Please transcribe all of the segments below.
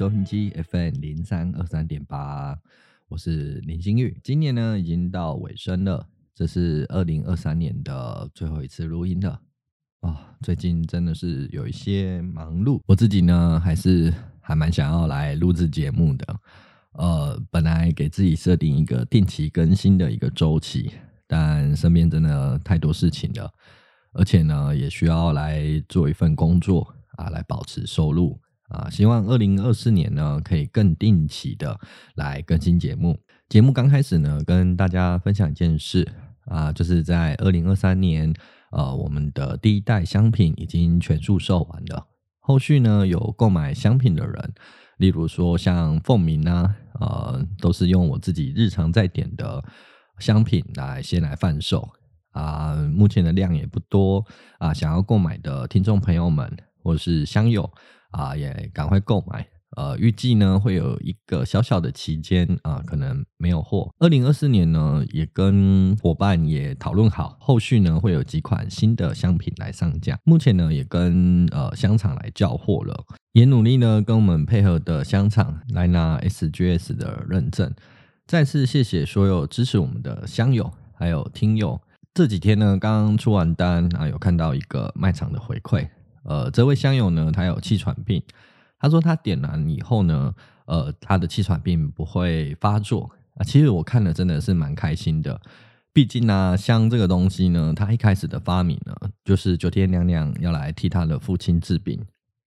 收音机 FM 零三二三点八，我是林心玉。今年呢已经到尾声了，这是二零二三年的最后一次录音了啊、最近真的是有一些忙碌，我自己呢还是还蛮想要来录制节目的。呃，本来给自己设定一个定期更新的一个周期，但身边真的太多事情了。而且呢，也需要来做一份工作啊，来保持收入啊。希望二零二四年呢，可以更定期的来更新节目。节目刚开始呢，跟大家分享一件事啊，就是在二零二三年，呃，我们的第一代香品已经全数售完了。后续呢，有购买香品的人，例如说像凤鸣啊，呃，都是用我自己日常在点的香品来先来贩售。啊，目前的量也不多啊，想要购买的听众朋友们或是香友啊，也赶快购买。呃，预计呢会有一个小小的期间啊，可能没有货。二零二四年呢，也跟伙伴也讨论好，后续呢会有几款新的香品来上架。目前呢也跟呃香厂来交货了，也努力呢跟我们配合的香厂来拿 SGS 的认证。再次谢谢所有支持我们的香友还有听友。这几天呢，刚刚出完单啊，有看到一个卖场的回馈。呃，这位香友呢，他有气喘病，他说他点燃以后呢，呃，他的气喘病不会发作啊。其实我看了真的是蛮开心的，毕竟呢、啊，香这个东西呢，他一开始的发明呢，就是九天娘娘要来替他的父亲治病，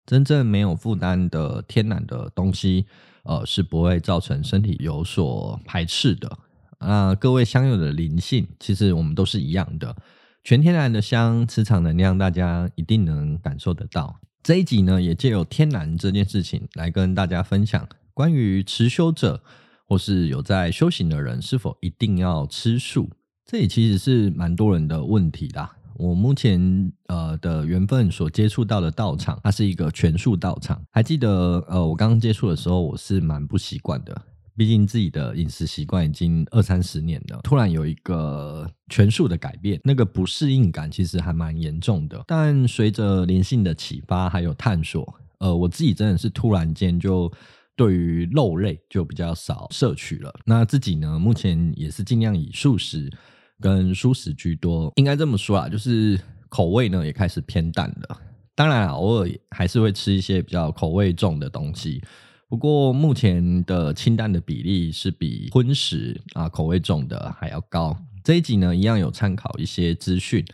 真正没有负担的天然的东西，呃，是不会造成身体有所排斥的。啊，各位香友的灵性，其实我们都是一样的。全天然的香，磁场能量，大家一定能感受得到。这一集呢，也借由天然这件事情来跟大家分享关于持修者或是有在修行的人，是否一定要吃素？这也其实是蛮多人的问题啦。我目前呃的缘分所接触到的道场，它是一个全素道场。还记得呃，我刚刚接触的时候，我是蛮不习惯的。毕竟自己的饮食习惯已经二三十年了，突然有一个全素的改变，那个不适应感其实还蛮严重的。但随着灵性的启发还有探索，呃，我自己真的是突然间就对于肉类就比较少摄取了。那自己呢，目前也是尽量以素食跟蔬食居多，应该这么说啊，就是口味呢也开始偏淡了。当然，偶尔还是会吃一些比较口味重的东西。不过目前的清淡的比例是比荤食啊口味重的还要高。这一集呢，一样有参考一些资讯，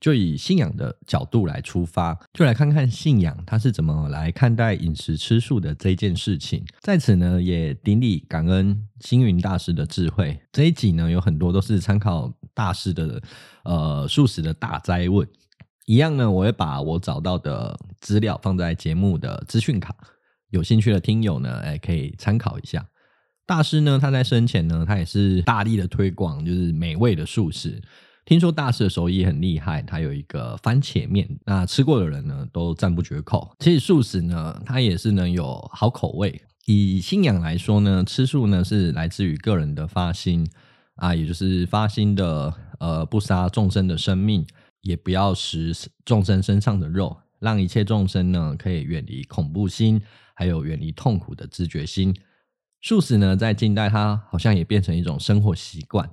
就以信仰的角度来出发，就来看看信仰它是怎么来看待饮食吃素的这件事情。在此呢，也顶礼感恩星云大师的智慧。这一集呢，有很多都是参考大师的呃素食的大灾问。一样呢，我会把我找到的资料放在节目的资讯卡。有兴趣的听友呢，哎，可以参考一下。大师呢，他在生前呢，他也是大力的推广，就是美味的素食。听说大师的手艺很厉害，他有一个番茄面，那吃过的人呢，都赞不绝口。其实素食呢，它也是能有好口味。以信仰来说呢，吃素呢是来自于个人的发心啊，也就是发心的呃，不杀众生的生命，也不要食众生身上的肉，让一切众生呢可以远离恐怖心。还有远离痛苦的知觉心，素食呢，在近代它好像也变成一种生活习惯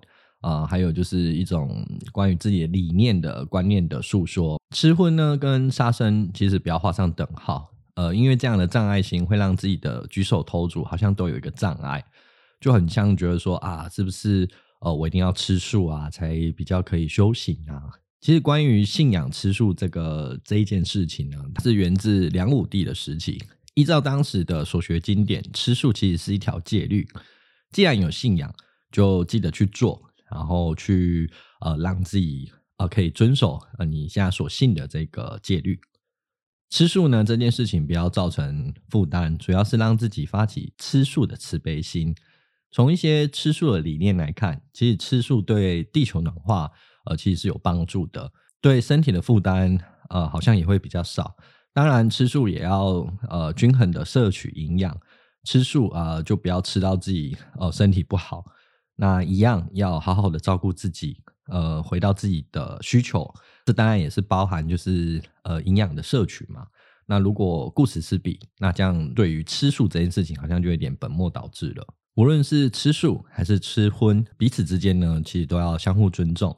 啊、呃，还有就是一种关于自己的理念的观念的诉说。吃荤呢，跟杀生其实不要画上等号，呃，因为这样的障碍心会让自己的举手投足好像都有一个障碍，就很像觉得说啊，是不是呃，我一定要吃素啊，才比较可以修行啊？其实关于信仰吃素这个这一件事情呢，它是源自梁武帝的时期。依照当时的所学经典，吃素其实是一条戒律。既然有信仰，就记得去做，然后去呃让自己呃可以遵守呃你现在所信的这个戒律。吃素呢，这件事情不要造成负担，主要是让自己发起吃素的慈悲心。从一些吃素的理念来看，其实吃素对地球暖化呃其实是有帮助的，对身体的负担呃好像也会比较少。当然，吃素也要呃均衡的摄取营养。吃素啊、就不要吃到自己呃身体不好。那一样要好好的照顾自己，呃，回到自己的需求，这当然也是包含就是呃营养的摄取嘛。那如果顾此失彼，那这样对于吃素这件事情好像就有点本末倒置了。无论是吃素还是吃荤，彼此之间呢，其实都要相互尊重。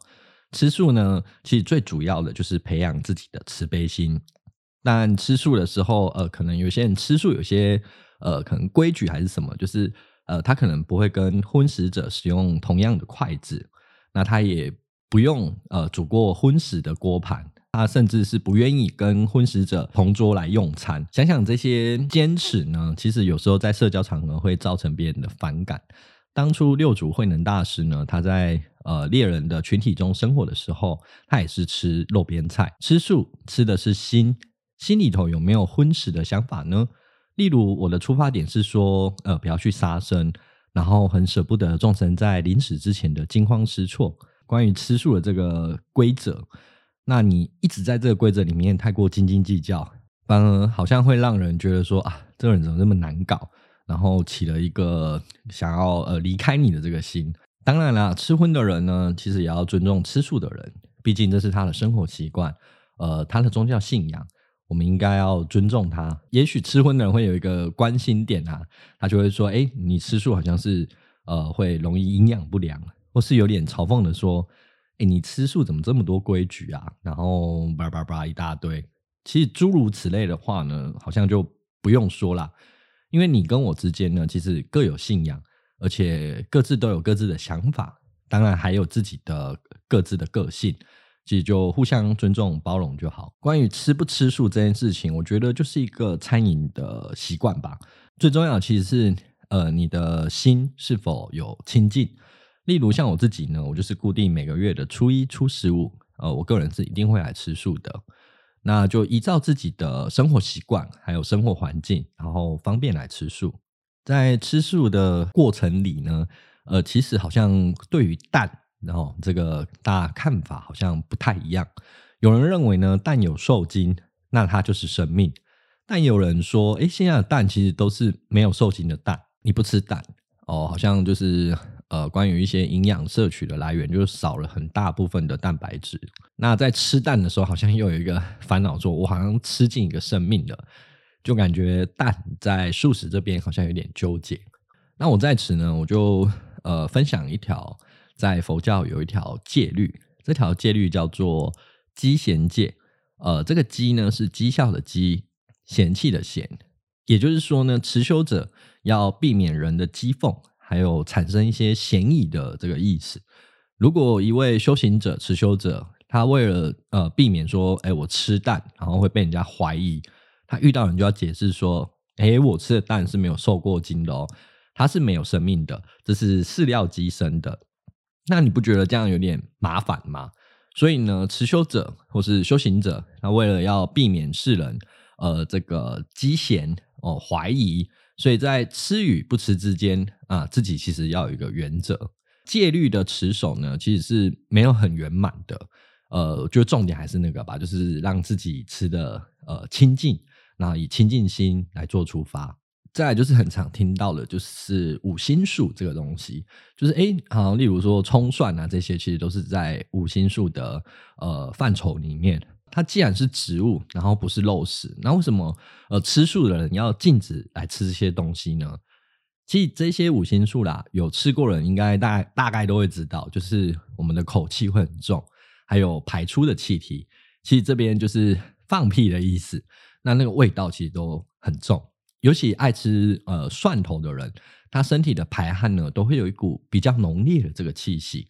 吃素呢，其实最主要的就是培养自己的慈悲心。但吃素的时候，呃，可能有些人吃素有些呃，可能规矩还是什么，就是呃，他可能不会跟荤食者使用同样的筷子，那他也不用呃煮过荤食的锅盘。他甚至是不愿意跟荤食者同桌来用餐。想想这些坚持呢，其实有时候在社交场合会造成别人的反感。当初六祖慧能大师呢，他在呃猎人的群体中生活的时候，他也是吃肉边菜，吃素吃的是心，心里头有没有荤食的想法呢？例如我的出发点是说，呃，不要去杀生，然后很舍不得众生在临死之前的惊慌失措。关于吃素的这个规则。那你一直在这个规则里面太过斤斤计较，反而好像会让人觉得说啊，这个人怎么这么难搞，然后起了一个想要呃离开你的这个心。当然啦，吃荤的人呢，其实也要尊重吃素的人，毕竟这是他的生活习惯，呃，他的宗教信仰，我们应该要尊重他。也许吃荤的人会有一个关心点啊，他就会说，哎，你吃素好像是呃会容易营养不良，或是有点嘲讽的说。哎，你吃素怎么这么多规矩啊？然后叭叭叭一大堆，其实诸如此类的话呢，好像就不用说啦。因为你跟我之间呢，其实各有信仰，而且各自都有各自的想法，当然还有自己的各自的个性，其实就互相尊重包容就好。关于吃不吃素这件事情，我觉得就是一个餐饮的习惯吧。最重要其实是呃，你的心是否有清净。例如像我自己呢，我就是固定每个月的初一、初十五，呃，我个人是一定会来吃素的。那就依照自己的生活习惯，还有生活环境，然后方便来吃素。在吃素的过程里呢，呃，其实好像对于蛋，然后这个大家看法好像不太一样。有人认为呢，蛋有受精，那它就是生命。但有人说，诶，现在的蛋其实都是没有受精的蛋，你不吃蛋哦，好像就是。呃，关于一些营养摄取的来源，就是少了很大部分的蛋白质。那在吃蛋的时候，好像又有一个烦恼，说我好像吃进一个生命了，就感觉蛋在素食这边好像有点纠结。那我在此呢，我就呃分享一条在佛教有一条戒律，这条戒律叫做讥嫌戒。呃，这个讥呢是讥笑的讥，嫌弃的嫌，也就是说呢，持修者要避免人的讥讽。还有产生一些嫌疑的这个意思。如果一位修行者、持修者，他为了呃避免说，哎，我吃蛋，然后会被人家怀疑，他遇到人就要解释说，哎，我吃的蛋是没有受过精的哦，它是没有生命的，这是饲料鸡生的。那你不觉得这样有点麻烦吗？所以呢，持修者或是修行者，他为了要避免世人呃这个讥嫌哦怀疑。所以在吃与不吃之间啊，自己其实要有一个原则。戒律的持守呢，其实是没有很圆满的。呃，我觉得重点还是那个吧，就是让自己吃的呃清净，然后以清净心来做出发。再来就是很常听到的，就是五星素这个东西，就是诶好像例如说葱蒜啊这些，其实都是在五星素的呃范畴里面。它既然是植物，然后不是肉食，那为什么呃吃素的人要禁止来吃这些东西呢？其实这些五星素啦，有吃过人应该大大概都会知道，就是我们的口气会很重，还有排出的气体，其实这边就是放屁的意思。那那个味道其实都很重，尤其爱吃呃蒜头的人，他身体的排汗呢都会有一股比较浓烈的这个气息。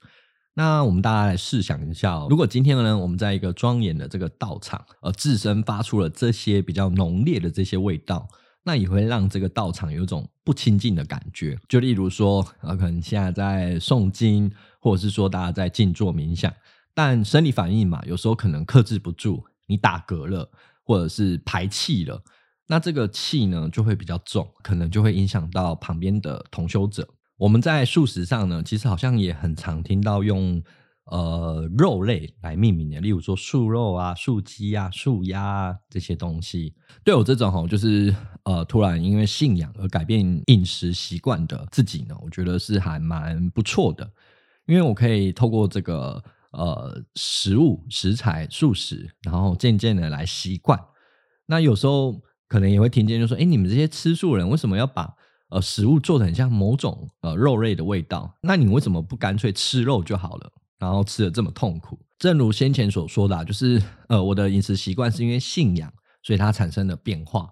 那我们大家来试想一下，如果今天呢，我们在一个庄严的这个道场，呃，自身发出了这些比较浓烈的这些味道，那也会让这个道场有一种不清净的感觉。就例如说，呃，可能现在在诵经，或者是说大家在静坐冥想，但生理反应嘛，有时候可能克制不住，你打嗝了，或者是排气了，那这个气呢就会比较重，可能就会影响到旁边的同修者。我们在素食上呢，其实好像也很常听到用呃肉类来命名的，例如说素肉啊、素鸡啊、素鸭啊这些东西。对我这种吼，就是呃突然因为信仰而改变饮食习惯的自己呢，我觉得是还蛮不错的，因为我可以透过这个呃食物食材素食，然后渐渐的来习惯。那有时候可能也会听见就说：“哎，你们这些吃素人为什么要把呃食物做得很像某种呃肉类的味道？那你为什么不干脆吃肉就好了？然后吃得这么痛苦？”正如先前所说的啊，就是呃我的饮食习惯是因为信仰，所以它产生了变化。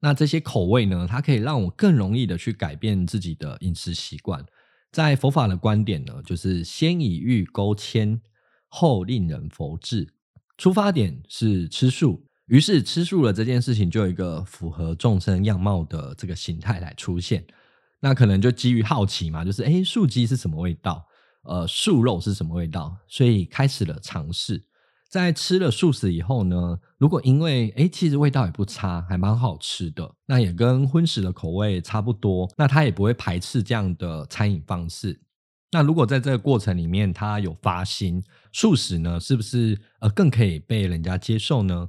那这些口味呢，它可以让我更容易的去改变自己的饮食习惯。在佛法的观点呢，就是先以欲勾牵，后令人佛制。出发点是吃素，于是吃素了这件事情就有一个符合众生样貌的这个形态来出现。那可能就基于好奇嘛，就是诶，素鸡是什么味道？呃，素肉是什么味道？所以开始了尝试。在吃了素食以后呢，如果因为诶其实味道也不差，还蛮好吃的，那也跟荤食的口味差不多，那他也不会排斥这样的餐饮方式。那如果在这个过程里面他有发心，素食呢，是不是呃更可以被人家接受呢？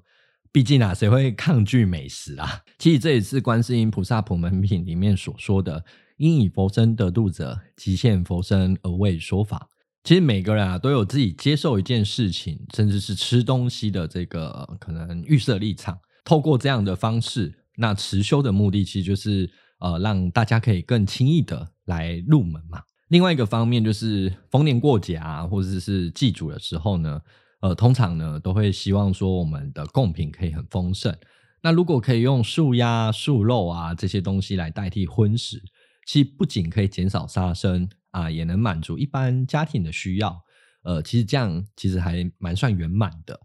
毕竟啊，谁会抗拒美食啊？其实这也是观世音菩萨普门品里面所说的“应以佛身得度者，即现佛身而为说法”。其实每个人啊都有自己接受一件事情，甚至是吃东西的这个可能预设立场。透过这样的方式，那持修的目的其实就是呃让大家可以更轻易的来入门嘛。另外一个方面就是逢年过节啊，或者是祭祖的时候呢，呃，通常呢都会希望说我们的贡品可以很丰盛。那如果可以用素鸭、素肉啊这些东西来代替荤食，其实不仅可以减少杀生。啊，也能满足一般家庭的需要，呃，其实这样其实还蛮算圆满的。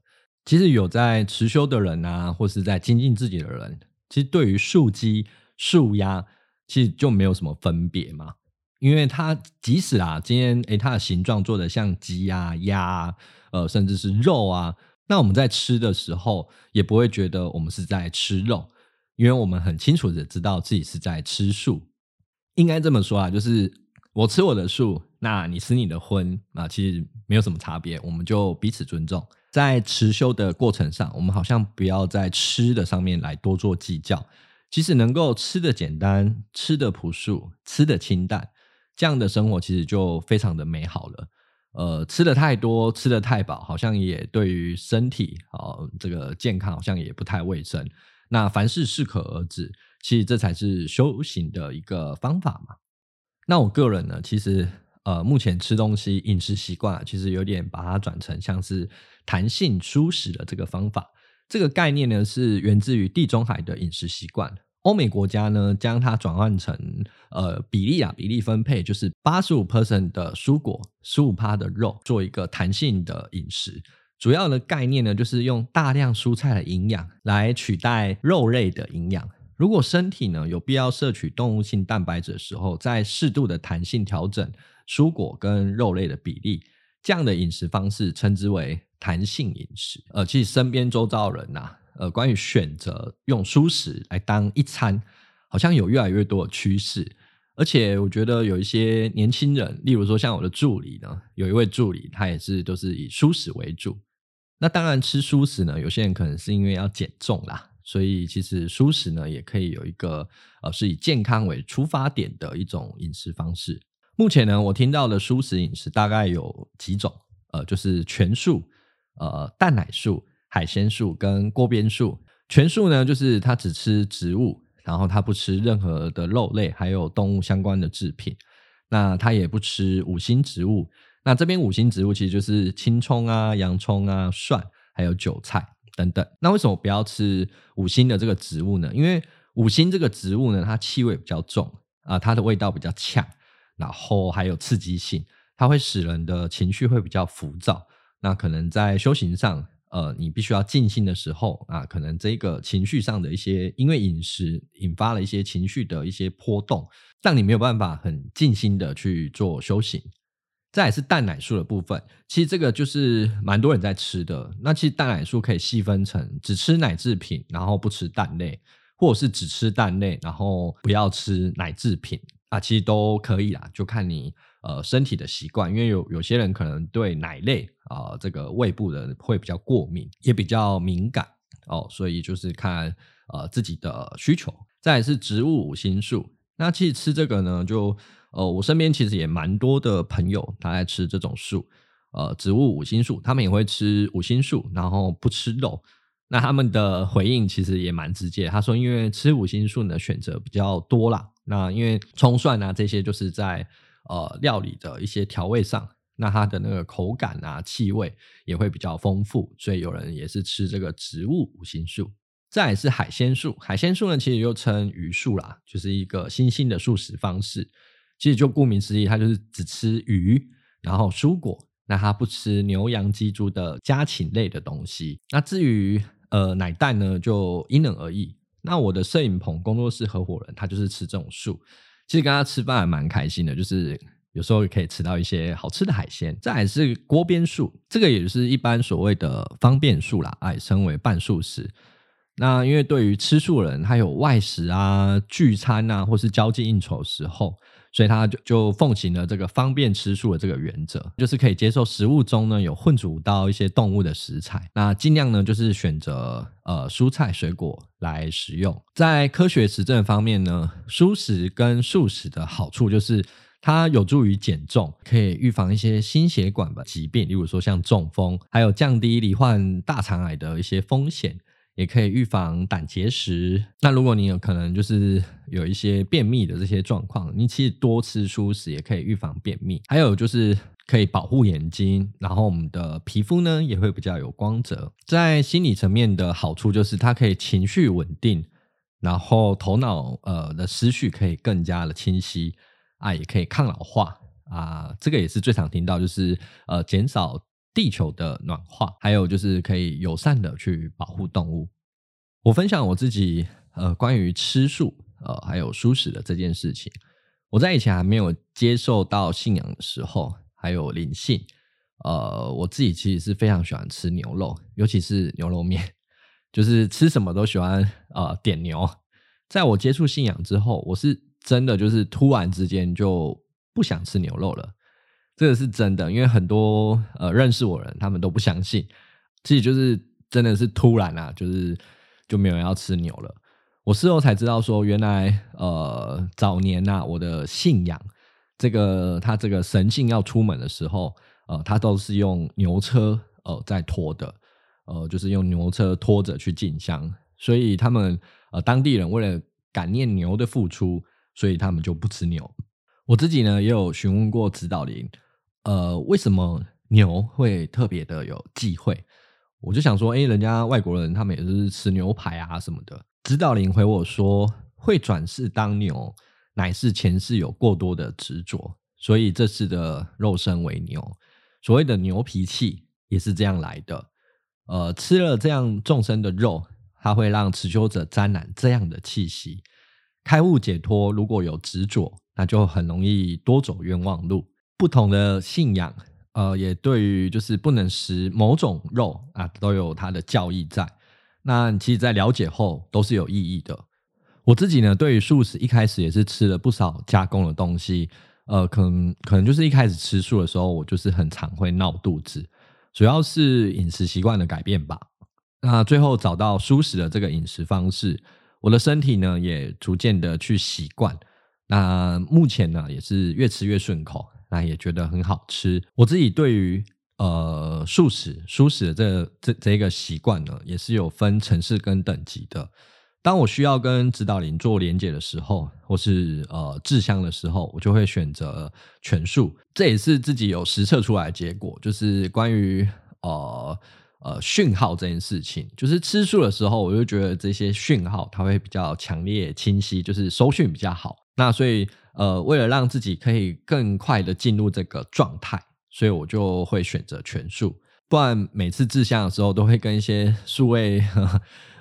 其实有在持修的人啊，或是在精进自己的人，其实对于素鸡、素鸭，其实就没有什么分别嘛。因为它即使啊，今天诶它的形状做的像鸡啊、鸭啊，呃，甚至是肉啊，那我们在吃的时候也不会觉得我们是在吃肉，因为我们很清楚的知道自己是在吃素。应该这么说啊，就是。我吃我的素，那你吃你的荤，那其实没有什么差别，我们就彼此尊重。在持修的过程上，我们好像不要在吃的上面来多做计较。即使能够吃的简单，吃的朴素，吃的清淡，这样的生活其实就非常的美好了。呃，吃的太多，吃的太饱，好像也对于身体啊、这个健康好像也不太卫生。那凡事适可而止，其实这才是修行的一个方法嘛。那我个人呢，其实呃，目前吃东西饮食习惯，其实有点把它转成像是弹性蔬食的这个方法。这个概念呢，是源自于地中海的饮食习惯。欧美国家呢，将它转换成呃比例啊，比例分配，就是八十五 percent 的蔬果，十五趴的肉，做一个弹性的饮食。主要的概念呢，就是用大量蔬菜的营养来取代肉类的营养。如果身体呢有必要摄取动物性蛋白质的时候，再适度的弹性调整蔬果跟肉类的比例，这样的饮食方式称之为弹性饮食。呃，其实身边周遭人呐、呃，关于选择用蔬食来当一餐，好像有越来越多的趋势。而且我觉得有一些年轻人，例如说像我的助理呢，有一位助理，他也是都是以蔬食为主。那当然吃蔬食呢，有些人可能是因为要减重啦。所以其实蔬食呢，也可以有一个呃，是以健康为出发点的一种饮食方式。目前呢，我听到的蔬食饮食大概有几种，呃，就是全素、呃，蛋奶素、海鲜素跟锅边素。全素呢，就是它只吃植物，然后它不吃任何的肉类，还有动物相关的制品。那它也不吃五辛植物。那这边五辛植物其实就是青葱啊、洋葱啊、蒜，还有韭菜。等等，那为什么不要吃五辛的这个植物呢？因为五辛这个植物呢，它气味比较重啊、它的味道比较呛，然后还有刺激性，它会使人的情绪会比较浮躁。那可能在修行上，呃，你必须要静心的时候啊，可能这个情绪上的一些，因为饮食引发了一些情绪的一些波动，让你没有办法很静心的去做修行。再来是蛋奶素的部分，其实这个就是蛮多人在吃的。那其实蛋奶素可以细分成只吃奶制品，然后不吃蛋类，或者是只吃蛋类，然后不要吃奶制品啊，其实都可以啦，就看你呃身体的习惯。因为有有些人可能对奶类啊、呃、这个胃部的会比较过敏，也比较敏感哦，所以就是看呃自己的需求。再来是植物五星素，那其实吃这个呢就。呃，我身边其实也蛮多的朋友，他在吃这种素。呃植物五星素，他们也会吃五星素，然后不吃肉。那他们的回应其实也蛮直接，他说因为吃五星素呢选择比较多啦，那因为葱蒜啊这些就是在呃料理的一些调味上，那它的那个口感啊气味也会比较丰富，所以有人也是吃这个植物五辛素。再来是海鲜素，海鲜素呢其实又称鱼素啦，就是一个新兴的素食方式。其实就顾名思义，它就是只吃鱼，然后蔬果，那它不吃牛羊鸡猪的家禽类的东西。那至于呃，奶蛋呢，就因人而异。那我的摄影棚工作室合伙人，他就是吃这种素。其实跟他吃饭还蛮开心的，就是有时候可以吃到一些好吃的海鲜。再来是锅边素，这个也是一般所谓的方便素啦，哎，称为半素食。那因为对于吃素人，他有外食啊、聚餐啊，或是交际应酬的时候。所以他就就奉行了这个方便吃素的这个原则，就是可以接受食物中呢有混煮到一些动物的食材，那尽量呢就是选择呃蔬菜水果来食用。在科学实证方面呢，蔬食跟素食的好处就是它有助于减重，可以预防一些心血管的疾病，例如说像中风，还有降低罹患大肠癌的一些风险。也可以预防胆结石。那如果你有可能就是有一些便秘的这些状况，你其实多吃蔬食也可以预防便秘。还有就是可以保护眼睛，然后我们的皮肤呢也会比较有光泽。在心理层面的好处就是它可以情绪稳定，然后头脑呃的思绪可以更加的清晰啊，也可以抗老化啊。这个也是最常听到，就是呃减少。地球的暖化，还有就是可以友善的去保护动物。我分享我自己呃关于吃素呃还有素食的这件事情。我在以前还没有接受到信仰的时候，还有灵性，呃，我自己其实是非常喜欢吃牛肉，尤其是牛肉面，就是吃什么都喜欢呃点牛。在我接触信仰之后，我是真的就是突然之间就不想吃牛肉了。这个是真的，因为很多呃认识我人，他们都不相信，自己就是真的是突然啊，就是就没有人要吃牛了。我事后才知道说，原来呃早年呐、啊，我的信仰这个他这个神性要出门的时候，呃，他都是用牛车呃在拖的，呃，就是用牛车拖着去进香，所以他们呃当地人为了感念牛的付出，所以他们就不吃牛。我自己呢也有询问过指导灵。呃，为什么牛会特别的有忌讳？我就想说，哎，人家外国人他们也是吃牛排啊什么的。指导灵回我说，会转世当牛，乃是前世有过多的执着，所以这次的肉身为牛。所谓的牛脾气也是这样来的。呃，吃了这样众生的肉，它会让持修者沾染这样的气息。开悟解脱，如果有执着，那就很容易多走冤枉路。不同的信仰，呃，也对于就是不能食某种肉啊，都有它的教义在。那其实，在了解后都是有意义的。我自己呢，对于素食一开始也是吃了不少加工的东西，呃，可能可能就是一开始吃素的时候，我就是很常会闹肚子，主要是饮食习惯的改变吧。那最后找到素食的这个饮食方式，我的身体呢也逐渐的去习惯。那目前呢，也是越吃越顺口。那也觉得很好吃。我自己对于呃素食、蔬食的这这、这一个习惯呢，也是有分层次跟等级的。当我需要跟指导灵做连结的时候，或是呃制香的时候，我就会选择全素。这也是自己有实测出来的结果，就是关于呃呃讯号这件事情。就是吃素的时候，我就觉得这些讯号它会比较强烈、清晰，就是收讯比较好。那所以。呃，为了让自己可以更快的进入这个状态，所以我就会选择全素。不然每次制香的时候，都会跟一些 素味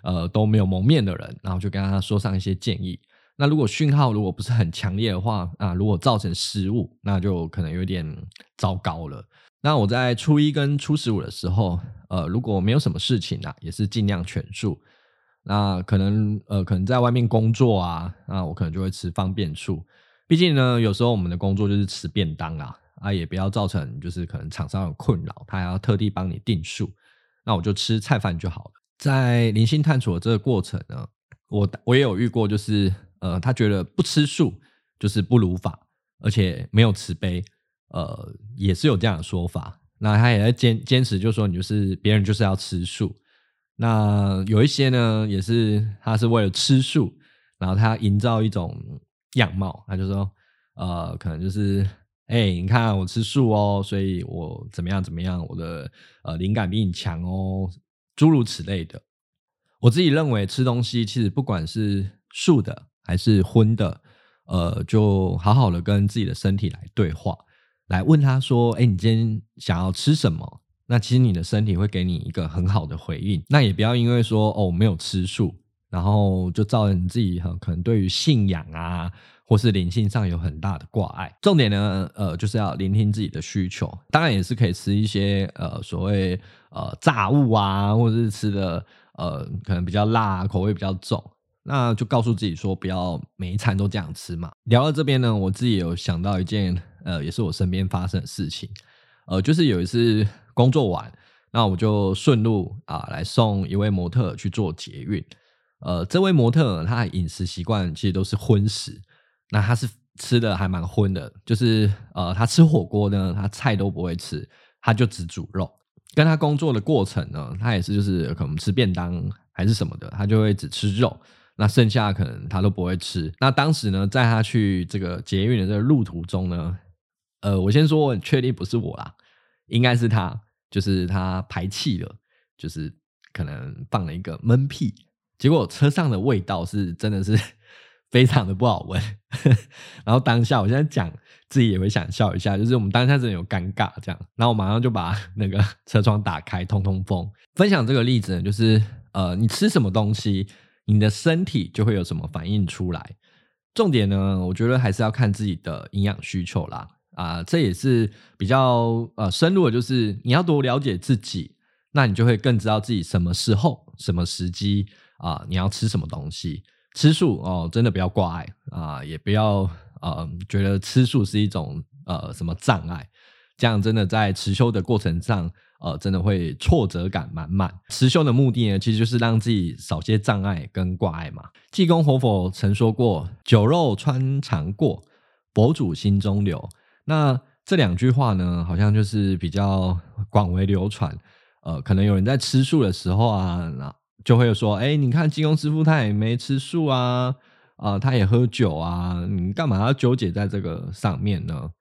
呃都没有蒙面的人，然后就跟他说上一些建议。那如果讯号如果不是很强烈的话，啊，如果造成失误，那就可能有点糟糕了。那我在初一跟初十五的时候，呃，如果没有什么事情啊，也是尽量全素。那可能呃，可能在外面工作啊，那我可能就会吃方便素。毕竟呢，有时候我们的工作就是吃便当啊，啊，也不要造成就是可能厂商有困扰，他还要特地帮你订数，那我就吃菜饭就好了。在灵性探索的这个过程呢，我我也有遇过，就是呃，他觉得不吃素就是不如法，而且没有慈悲，呃，也是有这样的说法。那他也在坚坚持，就说你就是别人就是要吃素。那有一些呢，也是他是为了吃素，然后他营造一种样貌，他就说，呃，可能就是，哎、你看我吃素哦，所以我怎么样怎么样，我的呃灵感比你强哦，诸如此类的。我自己认为吃东西其实不管是素的还是荤的，呃，就好好的跟自己的身体来对话，来问他说，哎、你今天想要吃什么？那其实你的身体会给你一个很好的回应，那也不要因为说哦我没有吃素，然后就造成你自己很可能对于信仰啊或是灵性上有很大的挂碍。重点呢，呃，就是要聆听自己的需求，当然也是可以吃一些呃所谓呃炸物啊，或者是吃的呃可能比较辣，口味比较重，那就告诉自己说不要每一餐都这样吃嘛。聊到这边呢，我自己有想到一件呃也是我身边发生的事情，呃，就是有一次。工作完，那我就顺路啊来送一位模特去做捷运。呃，这位模特他的饮食习惯其实都是荤食，那他是吃的还蛮荤的，就是呃他吃火锅呢，他菜都不会吃，他就只煮肉。跟他工作的过程呢，他也是就是可能吃便当还是什么的，他就会只吃肉，那剩下可能他都不会吃。那当时呢，在他去这个捷运的这个路途中呢，呃，我先说我很确定不是我啦，应该是他。就是他排气了，就是可能放了一个闷屁，结果车上的味道是真的是 非常的不好闻。然后当下，我现在讲自己也会想笑一下，就是我们当下真的有尴尬这样，然后我马上就把那个车窗打开通通风。分享这个例子呢，就是呃，你吃什么东西，你的身体就会有什么反应出来。重点呢，我觉得还是要看自己的营养需求啦。啊、呃，这也是比较呃深入的，就是你要多了解自己，那你就会更知道自己什么时候、什么时机啊、你要吃什么东西。吃素哦，真的不要挂碍啊、也不要呃觉得吃素是一种呃什么障碍，这样真的在持修的过程上，呃，真的会挫折感满满。持修的目的呢，其实就是让自己少些障碍跟挂碍嘛。济公活佛曾说过：“酒肉穿肠过，佛祖心中留。”那这两句话呢，好像就是比较广为流传。呃，可能有人在吃素的时候啊，就会说：“哎，你看济公师傅他也没吃素啊，啊、他也喝酒啊，你干嘛要纠结在这个上面呢？”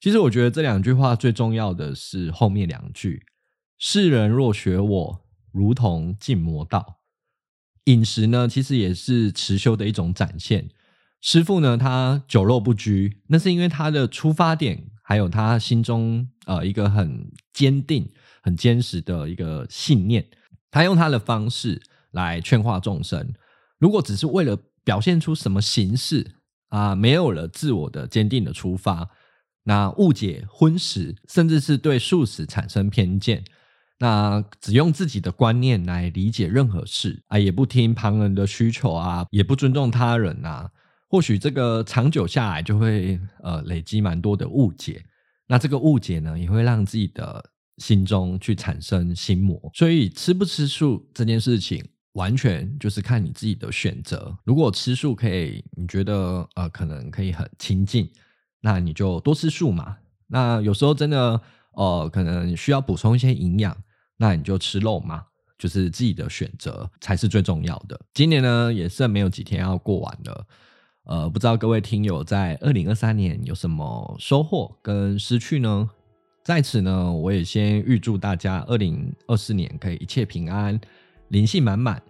其实我觉得这两句话最重要的是后面两句：“世人若学我，如同进魔道。”饮食呢，其实也是持修的一种展现。师傅呢，他酒肉不拘，那是因为他的出发点，还有他心中呃一个很坚定、很坚实的一个信念。他用他的方式来劝化众生。如果只是为了表现出什么形式啊，没有了自我的坚定的出发，那误解荤食，甚至是对素食产生偏见，那只用自己的观念来理解任何事啊，也不听旁人的需求啊，也不尊重他人啊。或许这个长久下来就会呃累积蛮多的误解，那这个误解呢也会让自己的心中去产生心魔，所以吃不吃素这件事情完全就是看你自己的选择。如果吃素可以，你觉得呃可能可以很亲近，那你就多吃素嘛。那有时候真的呃可能需要补充一些营养，那你就吃肉嘛，就是自己的选择才是最重要的。今年呢也剩没有几天要过完了。呃，不知道各位听友在二零二三年有什么收获跟失去呢？在此呢，我也先预祝大家二零二四年可以一切平安，灵性满满。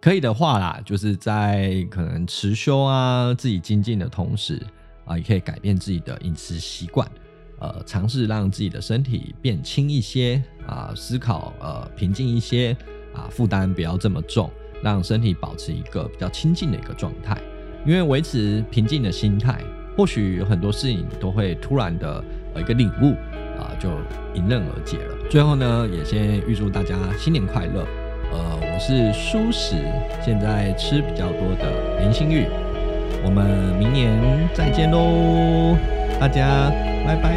可以的话啦，就是在可能持修啊，自己精进的同时啊，也可以改变自己的饮食习惯，呃，尝试让自己的身体变轻一些啊，思考呃平静一些啊，负担不要这么重，让身体保持一个比较清静的一个状态。因为维持平静的心态，或许很多事情都会突然的呃一个领悟啊、就迎刃而解了。最后呢，也先预祝大家新年快乐。呃，我是苏食，现在吃比较多的林心玉，我们明年再见喽，大家拜拜。